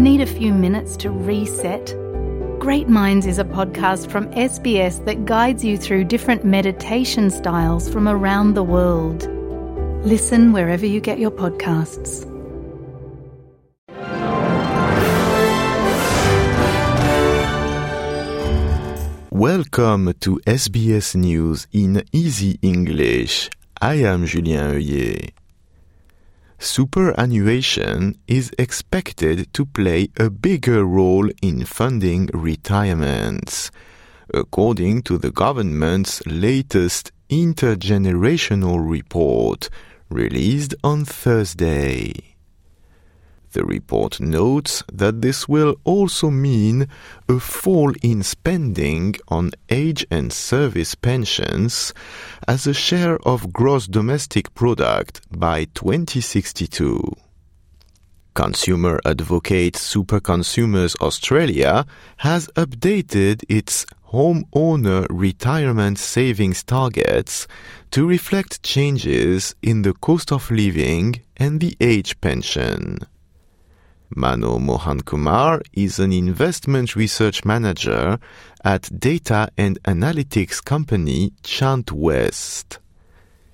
Need a few minutes to reset? Great Minds is a podcast from SBS that guides you through different meditation styles from around the world. Listen wherever you get your podcasts. Welcome to SBS News in Easy English. I am Julien Oeuillet. Superannuation is expected to play a bigger role in funding retirements, according to the government's latest intergenerational report released on Thursday. The report notes that this will also mean a fall in spending on age and service pensions as a share of gross domestic product by 2062. Consumer advocate Super Consumers Australia has updated its homeowner retirement savings targets to reflect changes in the cost of living and the age pension. Mano Mohan Kumar is an investment research manager at data and analytics company Chant West.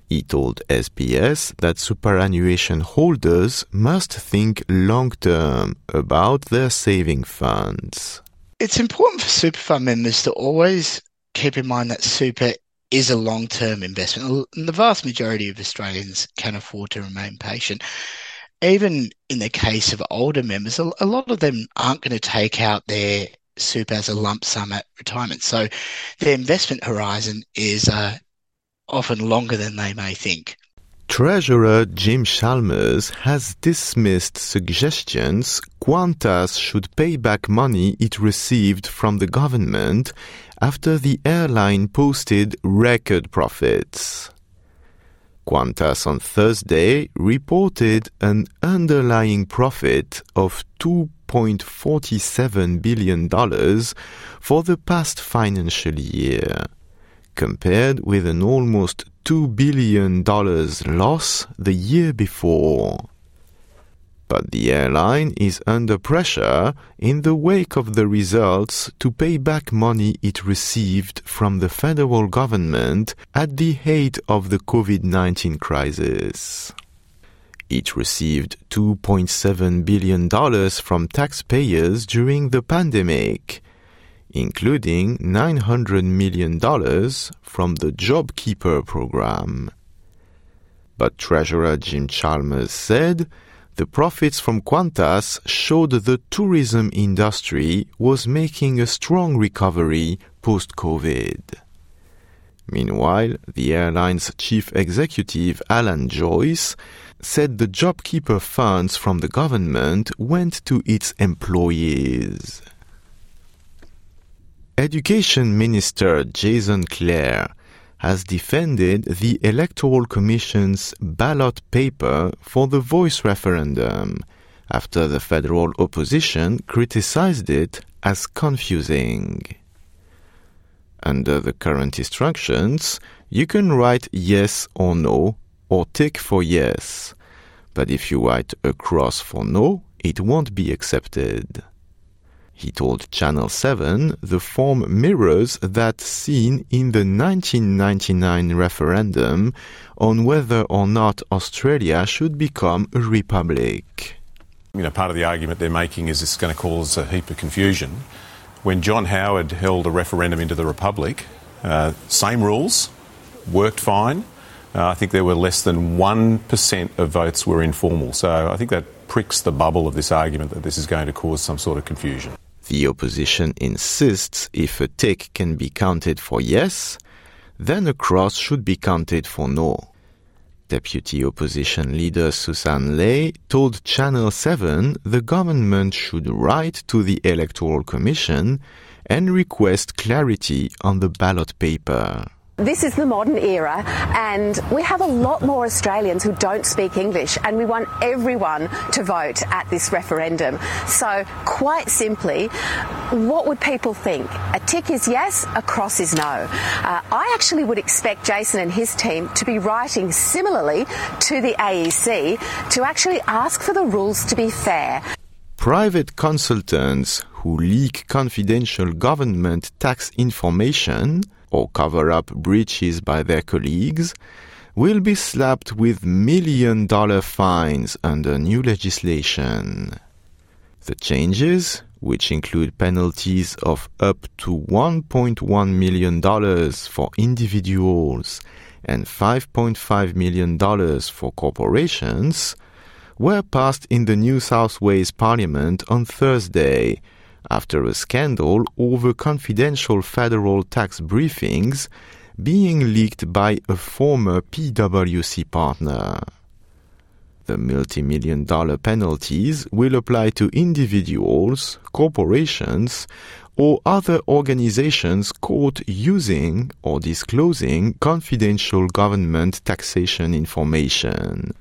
He told SBS that superannuation holders must think long term about their saving funds. It's important for super fund members to always keep in mind that super is a long term investment. And the vast majority of Australians can afford to remain patient even in the case of older members, a, lot of them aren't going to take out their super as a lump sum at retirement. So their investment horizon is uh, often longer than they may think. Treasurer Jim Chalmers has dismissed suggestions Qantas should pay back money it received from the government after the airline posted record profits. Qantas on Thursday reported an underlying profit of $2.47 billion for the past financial year, compared with an almost $2 billion loss the year before. But the airline is under pressure in the wake of the results to pay back money it received from the federal government at the height of the COVID 19 crisis. It received $2.7 billion from taxpayers during the pandemic, including $900 million from the JobKeeper program. But Treasurer Jim Chalmers said the profits from Qantas showed the tourism industry was making a strong recovery post COVID. Meanwhile, the airline's chief executive, Alan Joyce, said the JobKeeper funds from the government went to its employees. Education Minister Jason Clare has defended the Electoral Commission's ballot paper for the voice referendum after the federal opposition criticized it as confusing. Under the current instructions, you can write yes or no or tick for yes, but if you write a cross for no, it won't be accepted. He told Channel 7 the form mirrors that seen in the 1999 referendum on whether or not Australia should become a republic. You know, part of the argument they're making is this is going to cause a heap of confusion. When John Howard held a referendum into the republic, uh, same rules, worked fine. Uh, I think there were less than 1% of votes were informal. So I think that pricks the bubble of this argument that this is going to cause some sort of confusion. The opposition insists if a tick can be counted for yes, then a cross should be counted for no. Deputy opposition leader Susan Ley told Channel 7 the government should write to the Electoral Commission and request clarity on the ballot paper. This is the modern era, and we have a lot more Australians who don't speak English, and we want everyone to vote at this referendum. So, quite simply, what would people think? A tick is yes, a cross is no. Uh, I actually would expect Jason and his team to be writing similarly to the AEC to actually ask for the rules to be fair. Private consultants who leak confidential government tax information or cover up breaches by their colleagues will be slapped with million dollar fines under new legislation. The changes, which include penalties of up to $1.1 million for individuals and $5.5 million for corporations, were passed in the New South Wales Parliament on Thursday after a scandal over confidential federal tax briefings being leaked by a former PwC partner. The multi million dollar penalties will apply to individuals, corporations, or other organizations caught using or disclosing confidential government taxation information.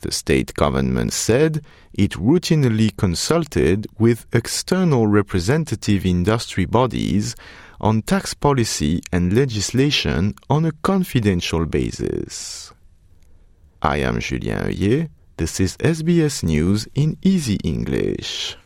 The state government said it routinely consulted with external representative industry bodies on tax policy and legislation on a confidential basis. I am Julien Oeuillet. This is SBS News in Easy English.